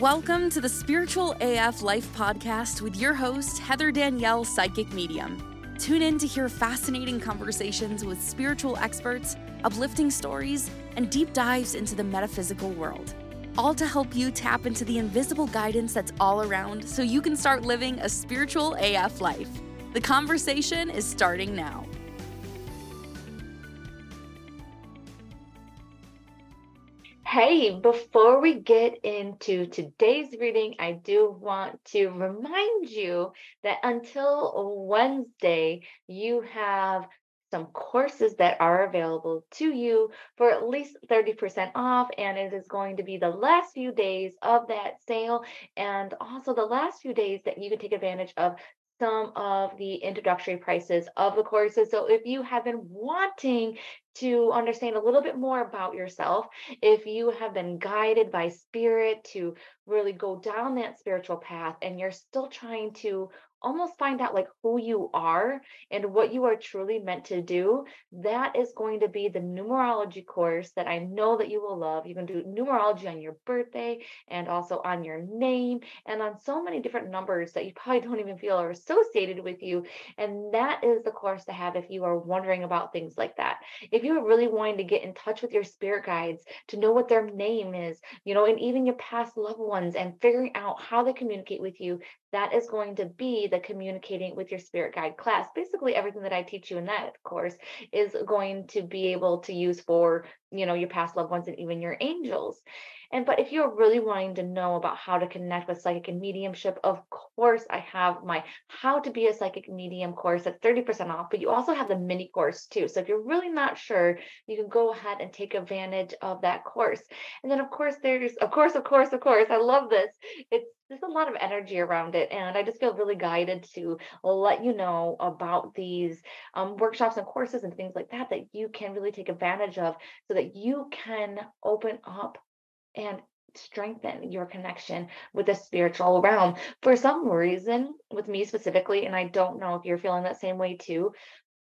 Welcome to the Spiritual AF Life podcast with your host, Heather Danielle, Psychic Medium. Tune in to hear fascinating conversations with spiritual experts, uplifting stories, and deep dives into the metaphysical world. All to help you tap into the invisible guidance that's all around so you can start living a spiritual AF life. The conversation is starting now. Hey, before we get into today's reading, I do want to remind you that until Wednesday, you have some courses that are available to you for at least 30% off. And it is going to be the last few days of that sale and also the last few days that you can take advantage of some of the introductory prices of the courses. So if you have been wanting to understand a little bit more about yourself, if you have been guided by spirit to really go down that spiritual path and you're still trying to almost find out like who you are and what you are truly meant to do that is going to be the numerology course that i know that you will love. You can do numerology on your birthday and also on your name and on so many different numbers that you probably don't even feel are associated with you and that is the course to have if you are wondering about things like that. If you are really wanting to get in touch with your spirit guides to know what their name is you know and even your past loved ones and figuring out how they communicate with you that is going to be the communicating with your spirit guide class. Basically, everything that I teach you in that course is going to be able to use for, you know, your past loved ones and even your angels. And but if you're really wanting to know about how to connect with psychic and mediumship, of course, I have my How to Be a Psychic Medium course at 30% off, but you also have the mini course too. So if you're really not sure, you can go ahead and take advantage of that course. And then, of course, there's, of course, of course, of course, I love this. It's there's a lot of energy around it and i just feel really guided to let you know about these um, workshops and courses and things like that that you can really take advantage of so that you can open up and strengthen your connection with the spiritual realm. For some reason with me specifically and i don't know if you're feeling that same way too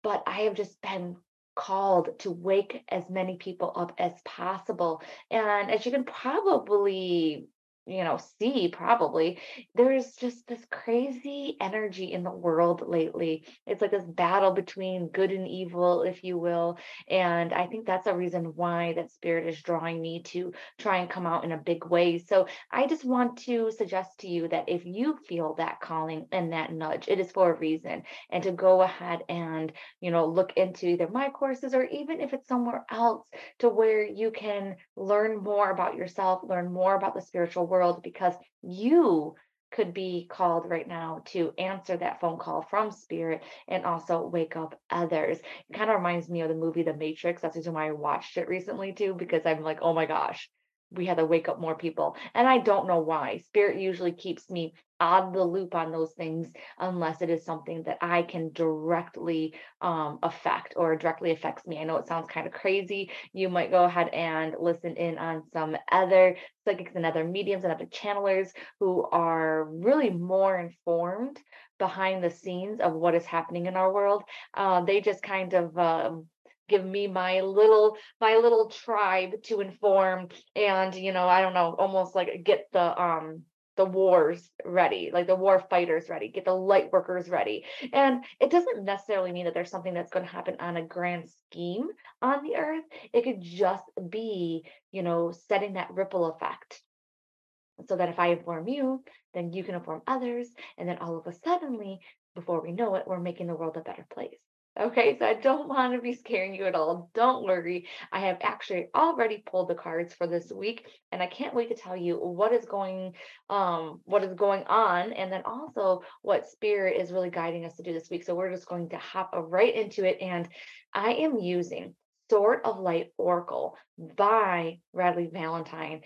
but i have just been called to wake as many people up as possible. And as you can probably you know see probably there's just this crazy energy in the world lately. It's like this battle between good and evil if you will and i think that's a reason why that spirit is drawing me to try and come out in a big way. So i just want to suggest to you that if you feel that calling and that nudge it is for a reason and to go ahead and you know look into either my courses or even if it's somewhere else to where you can learn more about yourself learn more about the spiritual world world because you could be called right now to answer that phone call from spirit and also wake up others. It kind of reminds me of the movie The Matrix. That's the reason why I watched it recently too, because I'm like, oh my gosh, we had to wake up more people. And I don't know why. Spirit usually keeps me out of the loop on those things unless it is something that I can directly um, affect or directly affects me. I know it sounds kind of crazy. You might go ahead and listen in on some other psychics and other mediums and other channelers who are really more informed behind the scenes of what is happening in our world. Uh, they just kind of uh, give me my little my little tribe to inform and you know i don't know almost like get the um the wars ready like the war fighters ready get the light workers ready. And it doesn't necessarily mean that there's something that's going to happen on a grand scheme on the earth. It could just be you know setting that ripple effect. So that if i inform you then you can inform others and then all of a suddenly before we know it we're making the world a better place Okay, so I don't want to be scaring you at all. Don't worry. I have actually already pulled the cards for this week and I can't wait to tell you what is going um what is going on and then also what spirit is really guiding us to do this week. So we're just going to hop right into it and I am using Sword of Light Oracle by Radleigh Valentine.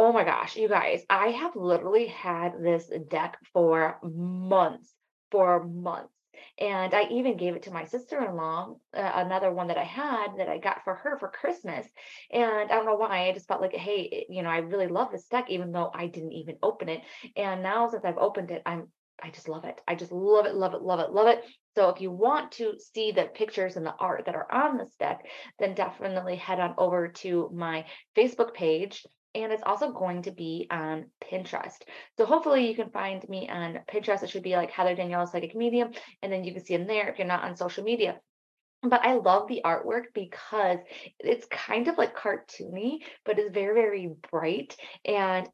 Oh my gosh, you guys, I have literally had this deck for months, for months and I even gave it to my sister in law, uh, another one that I had that I got for her for Christmas. And I don't know why, I just felt like, hey, you know, I really love this deck, even though I didn't even open it. And now since I've opened it, I'm I just love it. I just love it, love it, love it, love it. So if you want to see the pictures and the art that are on this deck, then definitely head on over to my Facebook page and it's also going to be on Pinterest. So hopefully you can find me on Pinterest. It should be like Heather Danielle Psychic Medium, and then you can see them there if you're not on social media. But I love the artwork because it's kind of like cartoony, but it's very, very bright and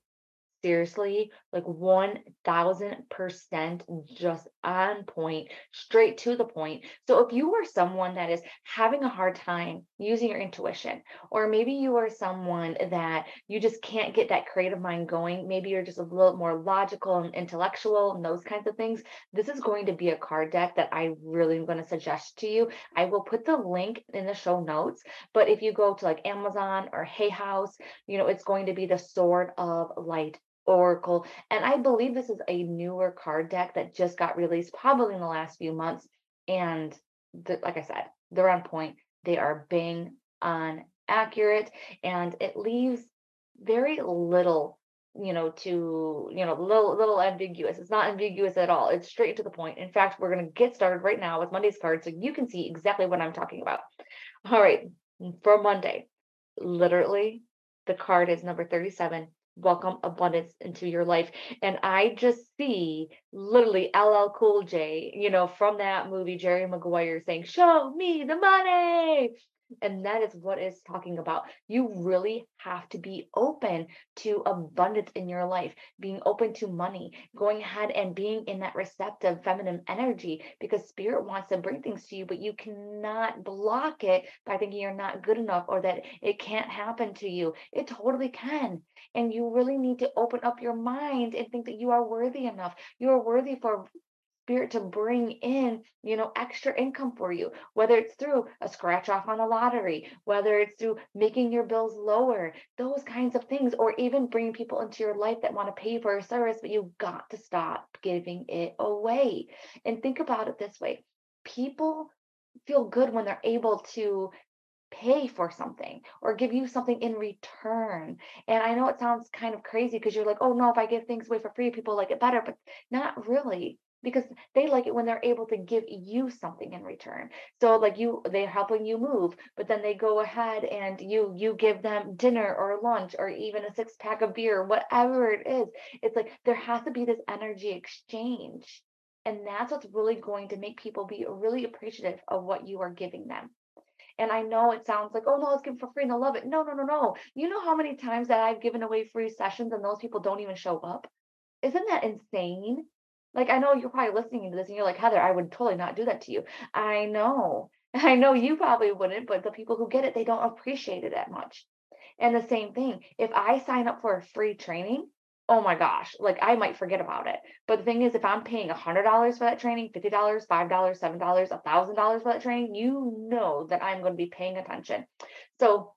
seriously, like 1000% just on point, straight to the point. So if you are someone that is having a hard time using your intuition, or maybe you are someone that you just can't get that creative mind going, maybe you're just a little more logical and intellectual and those kinds of things, this is going to be a card deck that I really am going to suggest to you. I will put the link in the show notes, but if you go to like Amazon or Hay House, you know, it's going to be the Sword of Light Oracle. And I believe this is a newer card deck that just got released probably in the last few months. And the, like I said, they're on point. They are bang on accurate and it leaves very little you know to you know little little ambiguous. It's not ambiguous at all. It's straight to the point. In fact we're going to get started right now with monday's card so you can see exactly what i'm talking about. All right for monday literally the card is number 37 welcome abundance into your life. And I just see literally LL Cool J, you know, from that movie, Jerry Maguire saying, Show me the money. And that is what it's talking about. You really have to be open to abundance in your life, being open to money, going ahead and being in that receptive feminine energy because spirit wants to bring things to you, but you cannot block it by thinking you're not good enough or that it can't happen to you. It totally can. And you really need to open up your mind and think that you are worthy enough. You are worthy for spirit to bring in, you know, extra income for you, whether it's through a scratch off on a lottery, whether it's through making your bills lower, those kinds of things, or even bringing people into your life that want to pay for a service, but you've got to stop giving it away. And think about it this way people feel good when they're able to pay for something or give you something in return. And I know it sounds kind of crazy because you're like, oh no, if I give things away for free, people like it better, but not really because they like it when they're able to give you something in return so like you they're helping you move but then they go ahead and you you give them dinner or lunch or even a six pack of beer whatever it is it's like there has to be this energy exchange and that's what's really going to make people be really appreciative of what you are giving them and I know it sounds like, oh no, let's give for free and they'll love it. No, no, no, no. You know how many times that I've given away free sessions and those people don't even show up? Isn't that insane? Like, I know you're probably listening to this and you're like, Heather, I would totally not do that to you. I know. I know you probably wouldn't, but the people who get it, they don't appreciate it that much. And the same thing, if I sign up for a free training, oh my gosh, like I might forget about it. But the thing is, if I'm paying $100 for that training, $50, $5, $7, $1,000 for that training, you know that I'm going to be paying attention. So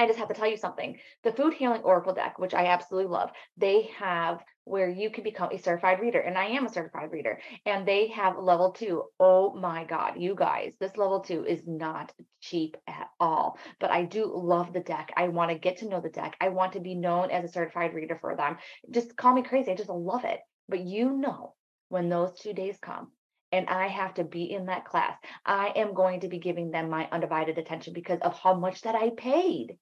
I just have to tell you something. The Food Healing Oracle deck, which I absolutely love, they have where you can become a certified reader. And I am a certified reader. And they have level two. Oh my God, you guys, this level two is not cheap at all. But I do love the deck. I want to get to know the deck. I want to be known as a certified reader for them. Just call me crazy. I just love it. But you know, when those two days come, and I have to be in that class. I am going to be giving them my undivided attention because of how much that I paid.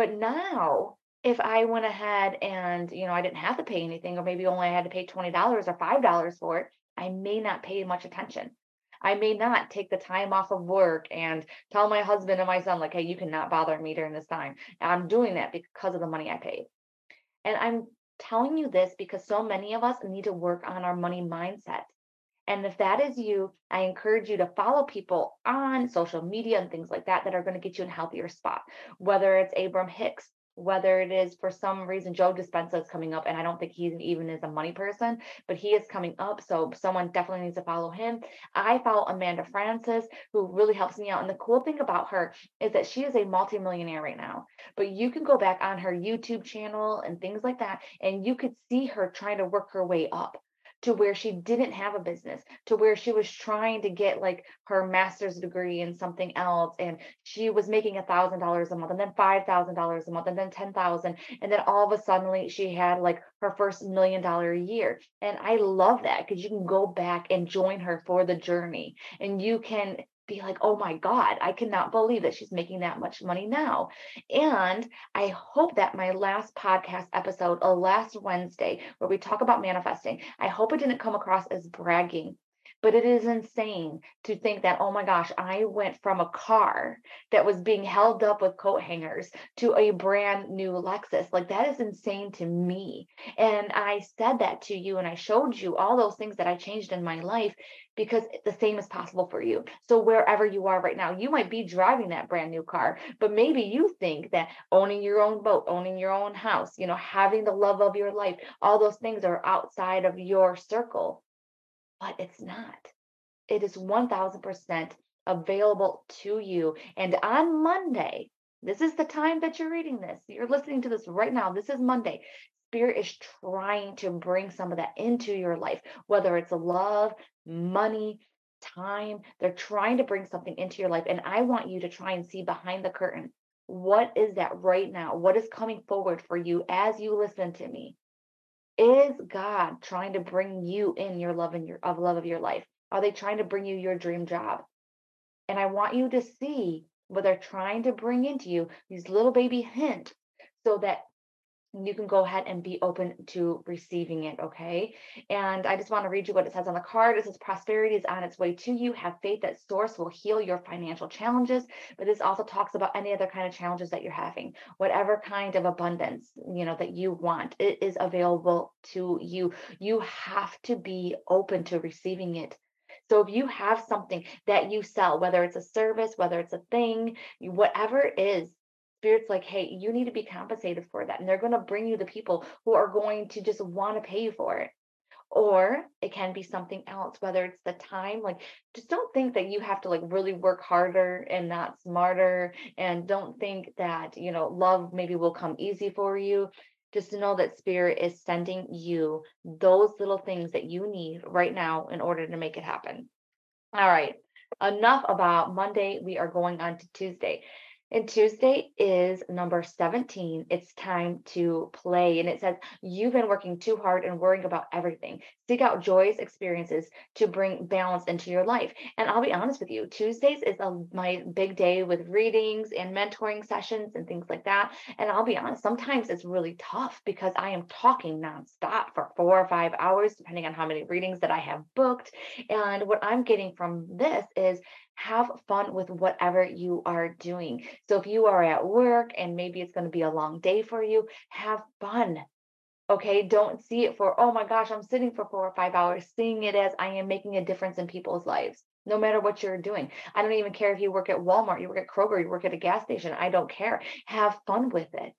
But now, if I went ahead and, you know, I didn't have to pay anything, or maybe only I had to pay $20 or $5 for it, I may not pay much attention. I may not take the time off of work and tell my husband and my son, like, hey, you cannot bother me during this time. And I'm doing that because of the money I paid. And I'm telling you this because so many of us need to work on our money mindset. And if that is you, I encourage you to follow people on social media and things like that that are going to get you in a healthier spot. Whether it's Abraham Hicks, whether it is for some reason Joe Dispenza is coming up, and I don't think he even is a money person, but he is coming up. So someone definitely needs to follow him. I follow Amanda Frances, who really helps me out. And the cool thing about her is that she is a multimillionaire right now. But you can go back on her YouTube channel and things like that, and you could see her trying to work her way up to where she didn't have a business, to where she was trying to get like her master's degree in something else. And she was making a thousand dollars a month and then five thousand dollars a month and then ten thousand. And then all of a sudden she had like her first million dollar a year. And I love that because you can go back and join her for the journey and you can be like, oh my God, I cannot believe that she's making that much money now. And I hope that my last podcast episode, uh, last Wednesday, where we talk about manifesting, I hope it didn't come across as bragging but it is insane to think that, oh my gosh, I went from a car that was being held up with coat hangers to a brand new Lexus. Like that is insane to me. And I said that to you and I showed you all those things that I changed in my life because the same is possible for you. So wherever you are right now, you might be driving that brand new car, but maybe you think that owning your own boat, owning your own house, you know, having the love of your life, all those things are outside of your circle but it's not. It is 1000% available to you. And on Monday, this is the time that you're reading this. You're listening to this right now. This is Monday. Spirit is trying to bring some of that into your life, whether it's love, money, time. They're trying to bring something into your life. And I want you to try and see behind the curtain. What is that right now? What is coming forward for you as you listen to me? Is God trying to bring you in your love and your of love of your life? Are they trying to bring you your dream job? And I want you to see what they're trying to bring into you, these little baby hints, so that you can go ahead and be open to receiving it. Okay. And I just want to read you what it says on the card. It says prosperity is on its way to you. Have faith that source will heal your financial challenges. But this also talks about any other kind of challenges that you're having, whatever kind of abundance, you know, that you want, it is available to you. You have to be open to receiving it. So if you have something that you sell, whether it's a service, whether it's a thing, whatever it is, spirit's like, hey, you need to be compensated for that. And they're going to bring you the people who are going to just want to pay you for it. Or it can be something else, whether it's the time, like just don't think that you have to like really work harder and not smarter. And don't think that, you know, love maybe will come easy for you. Just to know that spirit is sending you those little things that you need right now in order to make it happen. All right. Enough about Monday. We are going on to Tuesday. And Tuesday is number 17. It's time to play. And it says, You've been working too hard and worrying about everything. Seek out joyous experiences to bring balance into your life. And I'll be honest with you, Tuesdays is a, my big day with readings and mentoring sessions and things like that. And I'll be honest, sometimes it's really tough because I am talking nonstop for four or five hours, depending on how many readings that I have booked. And what I'm getting from this is have fun with whatever you are doing. So if you are at work and maybe it's going to be a long day for you, have fun. Okay, don't see it for, oh my gosh, I'm sitting for four or five hours, seeing it as I am making a difference in people's lives, no matter what you're doing. I don't even care if you work at Walmart, you work at Kroger, you work at a gas station. I don't care. Have fun with it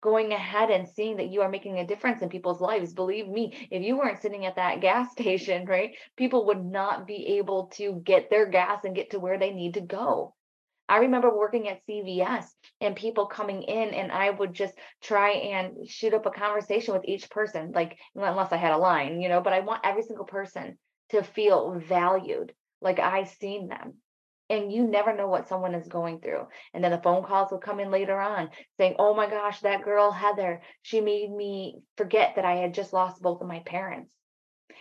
going ahead and seeing that you are making a difference in people's lives. Believe me, if you weren't sitting at that gas station, right, people would not be able to get their gas and get to where they need to go. I remember working at CVS and people coming in, and I would just try and shoot up a conversation with each person, like, unless I had a line, you know, but I want every single person to feel valued, like I seen them and you never know what someone is going through. And then the phone calls will come in later on saying, Oh my gosh, that girl, Heather, she made me forget that I had just lost both of my parents.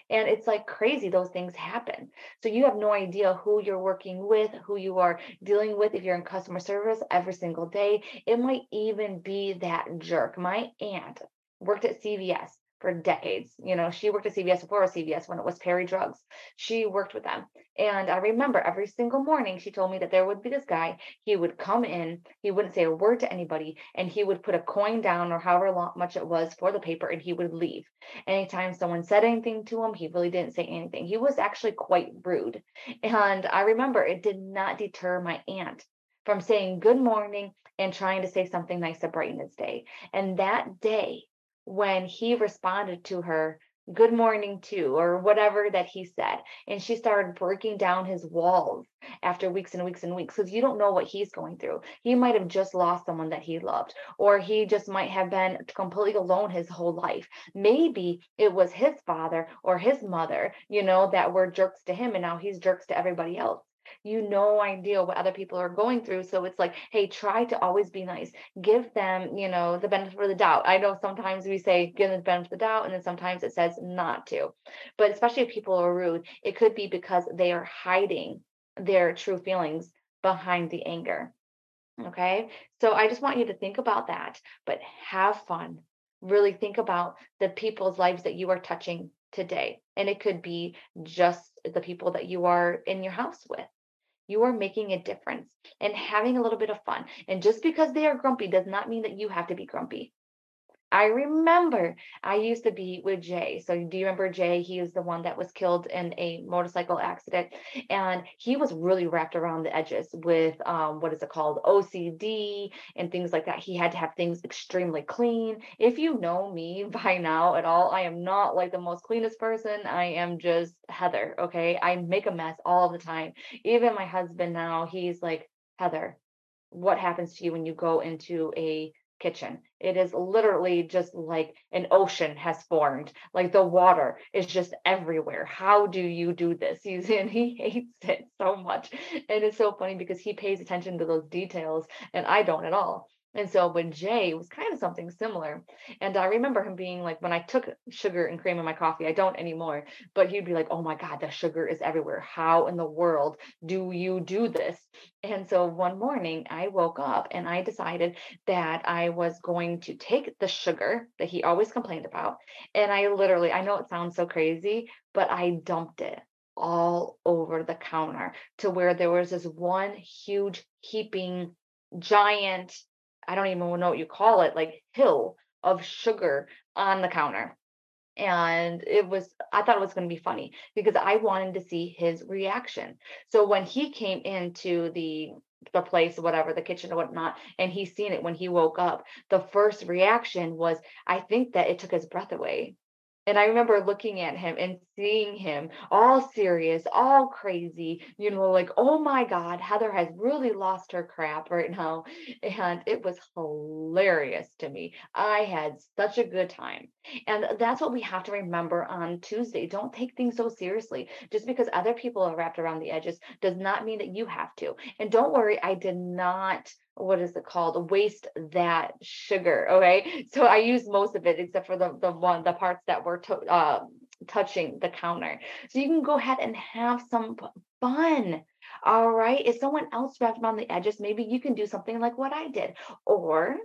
And it's like crazy, those things happen. So you have no idea who you're working with, who you are dealing with if you're in customer service every single day. It might even be that jerk. My aunt worked at CVS for decades. You know, she worked at CVS before CVS when it was Perry Drugs. She worked with them. And I remember every single morning she told me that there would be this guy. He would come in, he wouldn't say a word to anybody, and he would put a coin down or however much it was for the paper, and he would leave. Anytime someone said anything to him, he really didn't say anything. He was actually quite rude. And I remember it did not deter my aunt from saying good morning and trying to say something nice to brighten his day. And that day, when he responded to her good morning too or whatever that he said and she started breaking down his walls after weeks and weeks and weeks because you don't know what he's going through. He might have just lost someone that he loved or he just might have been completely alone his whole life. Maybe it was his father or his mother you know that were jerks to him and now he's jerks to everybody else you no idea what other people are going through so it's like hey try to always be nice give them you know the benefit of the doubt i know sometimes we say give them the benefit of the doubt and then sometimes it says not to but especially if people are rude it could be because they are hiding their true feelings behind the anger. Okay. So I just want you to think about that, but have fun. Really think about the people's lives that you are touching today. And it could be just the people that you are in your house with. You are making a difference and having a little bit of fun. And just because they are grumpy does not mean that you have to be grumpy. I remember I used to be with Jay. So do you remember Jay? He is the one that was killed in a motorcycle accident, and he was really wrapped around the edges with um, what is it called, OCD and things like that. He had to have things extremely clean. If you know me by now at all, I am not like the most cleanest person. I am just Heather. Okay, I make a mess all the time. Even my husband now, he's like Heather. What happens to you when you go into a kitchen. It is literally just like an ocean has formed. Like the water is just everywhere. How do you do this? He's and he hates it so much. And it's so funny because he pays attention to those details and I don't at all. And so when Jay was kind of something similar. And I remember him being like, when I took sugar and cream in my coffee, I don't anymore, but he'd be like, oh my God, the sugar is everywhere. How in the world do you do this? And so one morning I woke up and I decided that I was going to take the sugar that he always complained about. And I literally, I know it sounds so crazy, but I dumped it all over the counter to where there was this one huge heaping giant I don't even know what you call it, like hill of sugar on the counter. And it was, I thought it was going to be funny because I wanted to see his reaction. So when he came into the the place, whatever, the kitchen or whatnot, and he seen it when he woke up, the first reaction was, I think that it took his breath away. And I remember looking at him and seeing him all serious, all crazy, you know, like, oh my God, Heather has really lost her crap right now. And it was hilarious to me. I had such a good time. And that's what we have to remember on Tuesday. Don't take things so seriously. Just because other people are wrapped around the edges does not mean that you have to. And don't worry, I did not what is it called? Waste that sugar okay? So i use most of it except for the the one the parts that were to, uh, touching the counter. So you can go ahead and have some fun all right? If someone else wrapped around the edges maybe you can do something like what i did or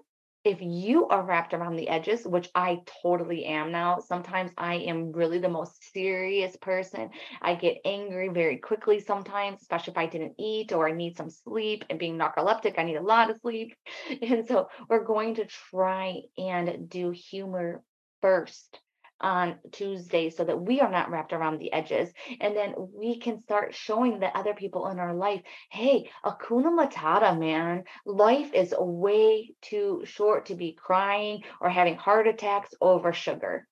if you are wrapped around the edges, which I totally am now, sometimes I am really the most serious person. I get angry very quickly sometimes, especially if I didn't eat or I need some sleep. And being narcoleptic, I need a lot of sleep. And so we're going to try and do humor first on Tuesday so that we are not wrapped around the edges. And then we can start showing the other people in our life, hey, Hakuna Matata, man. Life is way too short to be crying or having heart attacks over sugar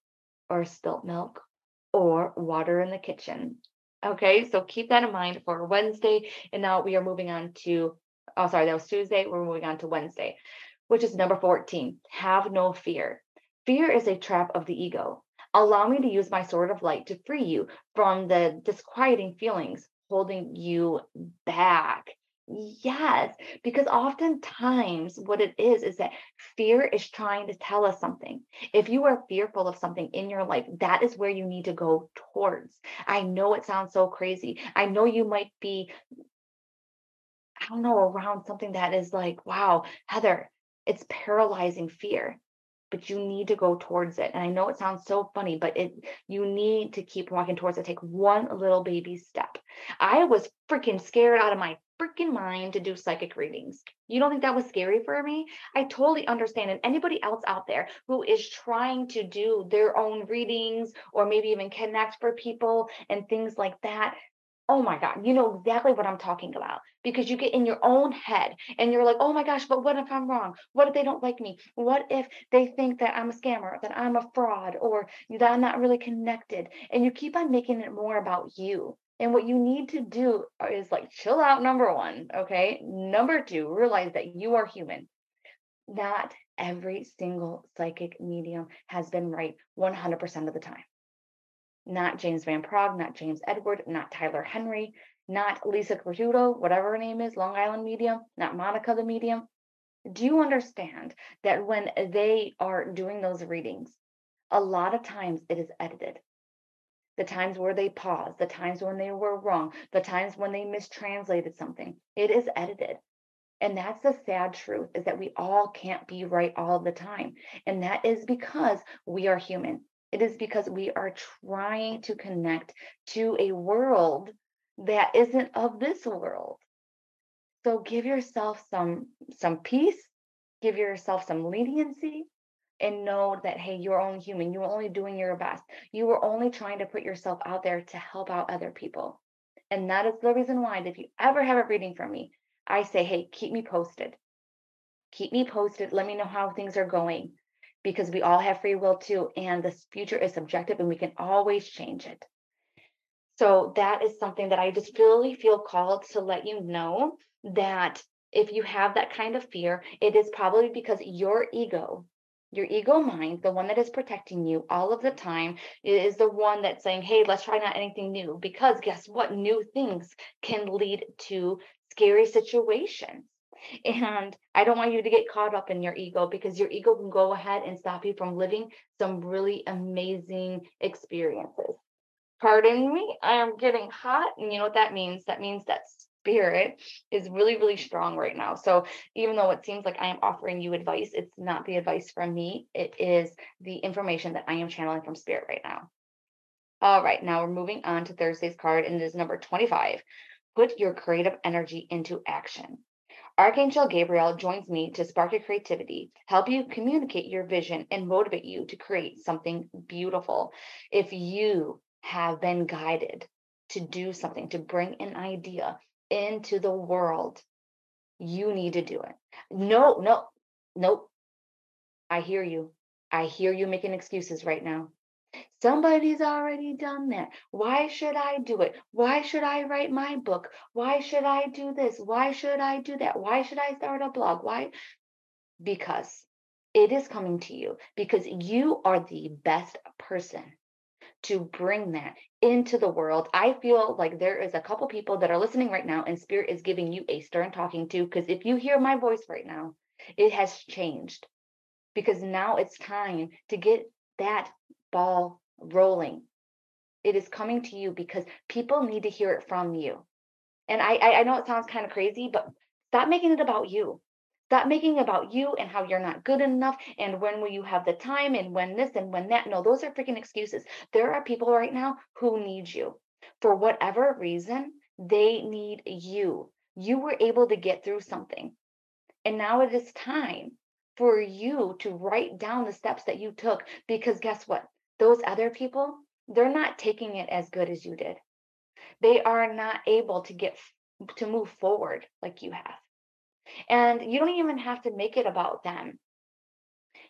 or spilt milk or water in the kitchen. Okay, so keep that in mind for Wednesday. And now we are moving on to, oh, sorry, that was Tuesday. We're moving on to Wednesday, which is number 14 have no fear. Fear is a trap of the ego. Allow me to use my sword of light to free you from the disquieting feelings holding you back. Yes, because oftentimes what it is is that fear is trying to tell us something. If you are fearful of something in your life, that is where you need to go towards. I know it sounds so crazy. I know you might be, I don't know, around something that is like, wow, Heather, it's paralyzing fear but you need to go towards it. And I know it sounds so funny, but it you need to keep walking towards it. Take one little baby step. I was freaking scared out of my freaking mind to do psychic readings. You don't think that was scary for me? I totally understand. And anybody else out there who is trying to do their own readings or maybe even connect for people and things like that, oh my God, you know exactly what I'm talking about because you get in your own head and you're like, oh my gosh, but what if I'm wrong? What if they don't like me? What if they think that I'm a scammer, that I'm a fraud, or that I'm not really connected? And you keep on making it more about you. And what you need to do is like chill out, number one. Okay. Number two, realize that you are human. Not every single psychic medium has been right 100% of the time not James Van Praagh, not James Edward, not Tyler Henry, not Lisa Krutulo, whatever her name is, Long Island Medium, not Monica the Medium. Do you understand that when they are doing those readings, a lot of times it is edited? the times where they paused, the times when they were wrong, the times when they mistranslated something. It is edited. And that's the sad truth is that we all can't be right all the time. And that is because we are human. It is because we are trying to connect to a world that isn't of this world. So give yourself some some peace, give yourself some leniency and know that hey, you're only human. You're only doing your best. You were only trying to put yourself out there to help out other people. And that is the reason why if you ever have a reading from me, I say, hey, keep me posted. Keep me posted. Let me know how things are going because we all have free will too. And the future is subjective and we can always change it. So that is something that I just really feel called to let you know that if you have that kind of fear, it is probably because your ego, your ego mind, the one that is protecting you all of the time, is the one that's saying, hey, let's try not anything new. Because guess what? New things can lead to scary situations. And I don't want you to get caught up in your ego because your ego can go ahead and stop you from living some really amazing experiences. Pardon me, I am getting hot. And you know what that means? That means that spirit is really, really strong right now. So even though it seems like I am offering you advice, it's not the advice from me. It is the information that I am channeling from spirit right now. All right, now we're moving on to Thursday's card, and it is number 25. Put your creative energy into action. Archangel Gabriel joins me to spark your creativity, help you communicate your vision, and motivate you to create something beautiful. If you have been guided to do something, to bring an idea into the world, you need to do it. No, no, nope. I hear you. I hear you making excuses right now. Somebody's already done that. Why should I do it? Why should I write my book? Why should I do this? Why should I do that? Why should I start a blog? Why? Because it is coming to you because you are the best person to bring that into the world. I feel like there is a couple people that are listening right now, and Spirit is giving you a stern talking to. Because if you hear my voice right now, it has changed because now it's time to get that ball rolling. It is coming to you because people need to hear it from you. And I, I know it sounds kind of crazy, but stop making it about you. Stop making about you and how you're not good enough and when will you have the time and when this and when that. No, those are freaking excuses. There are people right now who need you. For whatever reason, they need you. You were able to get through something. And now it is time for you to write down the steps that you took because guess what? Those other people, they're not taking it as good as you did. They are not able to get to move forward like you have. And you don't even have to make it about them.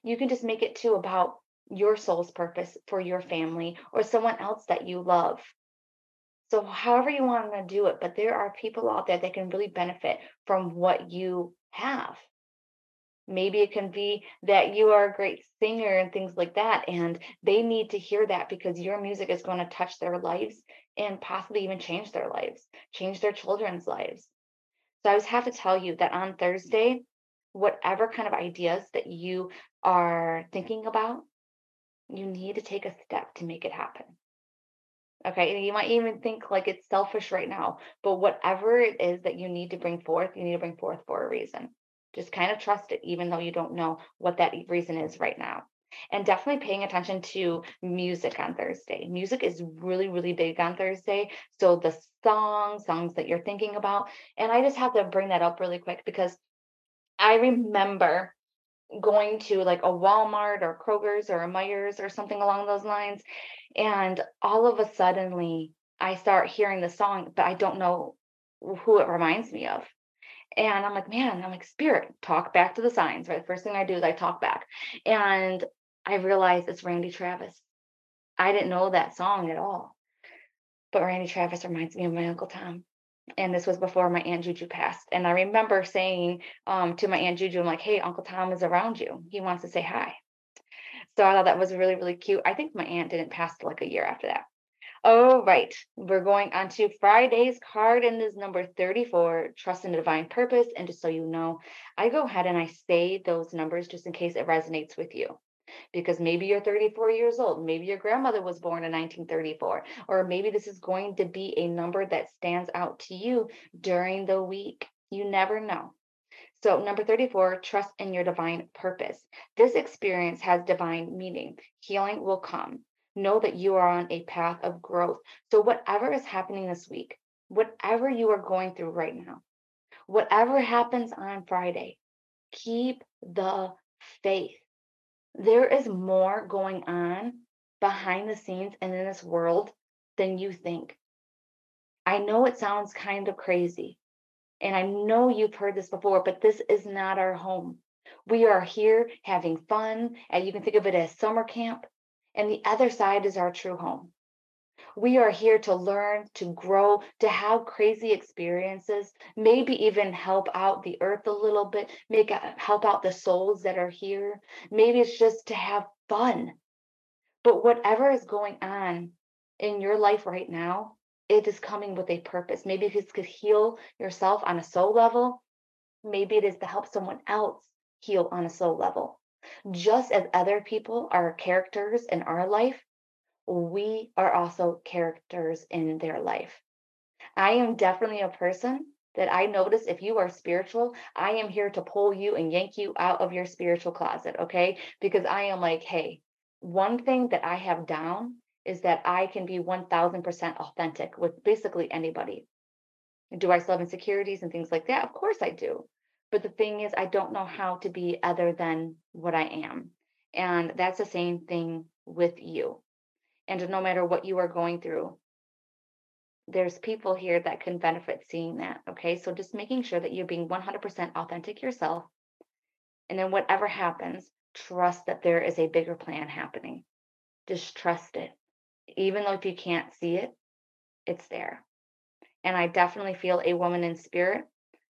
You can just make it too about your soul's purpose for your family or someone else that you love. So, however you want to do it, but there are people out there that can really benefit from what you have. Maybe it can be that you are a great singer and things like that. And they need to hear that because your music is going to touch their lives and possibly even change their lives, change their children's lives. So I just have to tell you that on Thursday, whatever kind of ideas that you are thinking about, you need to take a step to make it happen. Okay, you might even think like it's selfish right now, but whatever it is that you need to bring forth, you need to bring forth for a reason. Just kind of trust it, even though you don't know what that reason is right now. And definitely paying attention to music on Thursday. Music is really, really big on Thursday. So the songs, songs that you're thinking about. And I just have to bring that up really quick because I remember going to like a Walmart or Kroger's or a Meijers or something along those lines. And all of a suddenly I start hearing the song, but I don't know who it reminds me of. And I'm like, man, I'm like, spirit, talk back to the signs, right? First thing I do is I talk back. And I realize it's Randy Travis. I didn't know that song at all. But Randy Travis reminds me of my Uncle Tom. And this was before my Aunt Juju passed. And I remember saying um, to my Aunt Juju, I'm like, hey, Uncle Tom is around you. He wants to say hi. So I thought that was really, really cute. I think my aunt didn't pass like a year after that. All right, we're going on to Friday's card, and this number 34, Trust in the Divine Purpose. And just so you know, I go ahead and I say those numbers just in case it resonates with you. because maybe you're 34 years old, maybe your grandmother was born in 1934, or maybe this is going to be a number that stands out to you during the week. You never know. So, number 34, trust in your divine purpose. This experience has divine meaning. Healing will come. Know that you are on a path of growth. So, whatever is happening this week, whatever you are going through right now, whatever happens on Friday, keep the faith. There is more going on behind the scenes and in this world than you think. I know it sounds kind of crazy, and I know you've heard this before, but this is not our home. We are here having fun, and you can think of it as summer camp, and the other side is our true home. We are here to learn, to grow, to have crazy experiences, maybe even help out the earth a little bit, make help out the souls that are here. Maybe it's just to have fun. But whatever is going on in your life right now, it is coming with a purpose. Maybe it's to heal yourself on a soul level. Maybe it is to help someone else heal on a soul level. Just as other people are characters in our life, we are also characters in their life. I am definitely a person that I notice if you are spiritual, I am here to pull you and yank you out of your spiritual closet, okay? Because I am like, hey, one thing that I have down is that I can be 1000% authentic with basically anybody. Do I still have insecurities and things like that? Of course I do. But the thing is, I don't know how to be other than what I am. And that's the same thing with you. And no matter what you are going through, there's people here that can benefit seeing that. Okay. So just making sure that you're being 100% authentic yourself. And then whatever happens, trust that there is a bigger plan happening. Just trust it even though if you can't see it, it's there. And I definitely feel a woman in spirit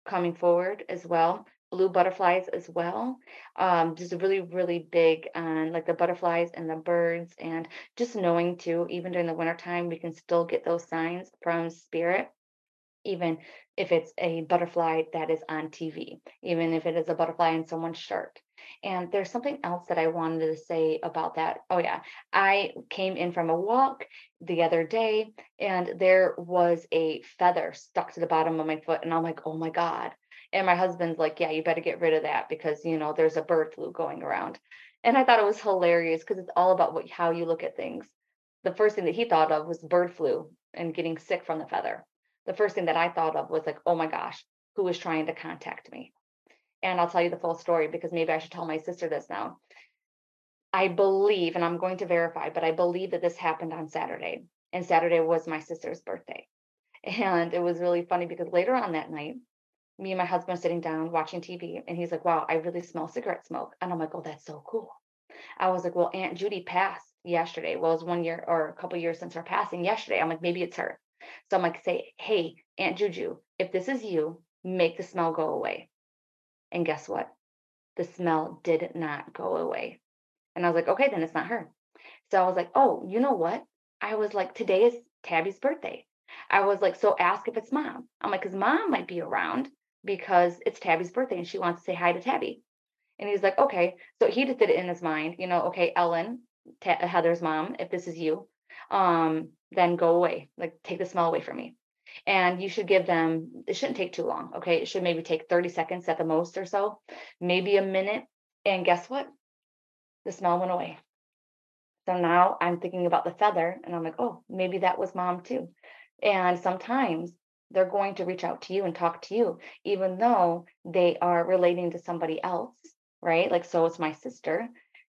coming forward as well. Blue butterflies as well. Um, just really, really big on like the butterflies and the birds, and just knowing too, even during the wintertime, we can still get those signs from spirit, even if it's a butterfly that is on TV, even if it is a butterfly in someone's shirt. And there's something else that I wanted to say about that. Oh, yeah. I came in from a walk the other day and there was a feather stuck to the bottom of my foot. And I'm like, oh my God. And my husband's like, yeah, you better get rid of that because, you know, there's a bird flu going around. And I thought it was hilarious because it's all about what, how you look at things. The first thing that he thought of was bird flu and getting sick from the feather. The first thing that I thought of was like, oh my gosh, who is trying to contact me? And I'll tell you the full story because maybe I should tell my sister this now. I believe, and I'm going to verify, but I believe that this happened on Saturday, and Saturday was my sister's birthday. And it was really funny because later on that night, me and my husband are sitting down watching TV, and he's like, Wow, I really smell cigarette smoke. And I'm like, Oh, that's so cool. I was like, Well, Aunt Judy passed yesterday. Well, it was one year or a couple years since her passing yesterday. I'm like, Maybe it's her. So I'm like, Say, Hey, Aunt Juju, if this is you, make the smell go away. And guess what? The smell did not go away. And I was like, okay, then it's not her. So I was like, oh, you know what? I was like, today is Tabby's birthday. I was like, so ask if it's mom. I'm like, because mom might be around because it's Tabby's birthday and she wants to say hi to Tabby. And he's like, okay. So he just did it in his mind, you know, okay, Ellen, Heather's mom, if this is you, um, then go away. Like take the smell away from me and you should give them it shouldn't take too long okay? It should maybe take 30 seconds at the most or so maybe a minute and guess what? The smell went away. So now i'm thinking about the feather and i'm like oh maybe that was mom too. And sometimes they're going to reach out to you and talk to you even though they are relating to somebody else right? Like so it's my sister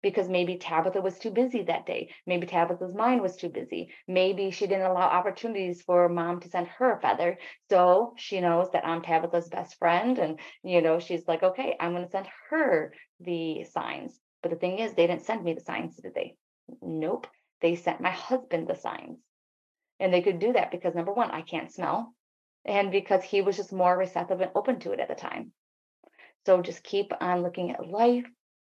because maybe Tabitha was too busy that day. Maybe Tabitha's mind was too busy. Maybe she didn't allow opportunities for mom to send her a feather. So she knows that I'm Tabitha's best friend. And, you know, she's like, okay, I'm going to send her the signs. But the thing is, they didn't send me the signs, did they? Nope. They sent my husband the signs. And they could do that because number one, I can't smell. And because he was just more receptive and open to it at the time. So just keep on looking at life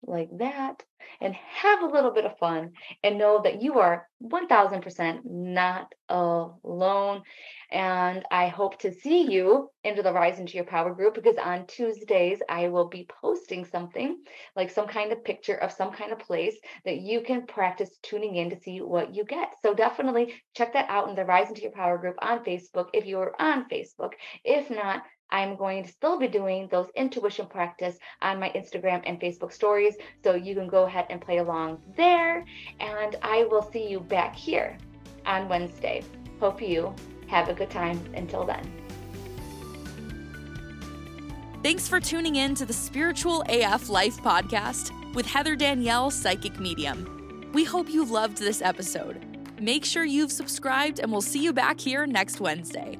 like that and have a little bit of fun and know that you are 1000% not alone. And I hope to see you into the Rise into Your Power group because on Tuesdays, I will be posting something like some kind of picture of some kind of place that you can practice tuning in to see what you get. So definitely check that out in the Rise into Your Power group on Facebook if you're on Facebook. If not, I'm going to still be doing those intuition practice on my Instagram and Facebook stories. So you can go ahead and play along there. And I will see you back here on Wednesday. Hope you have a good time until then. Thanks for tuning in to the Spiritual AF Life podcast with Heather Danielle, Psychic Medium. We hope you loved this episode. Make sure you've subscribed, and we'll see you back here next Wednesday.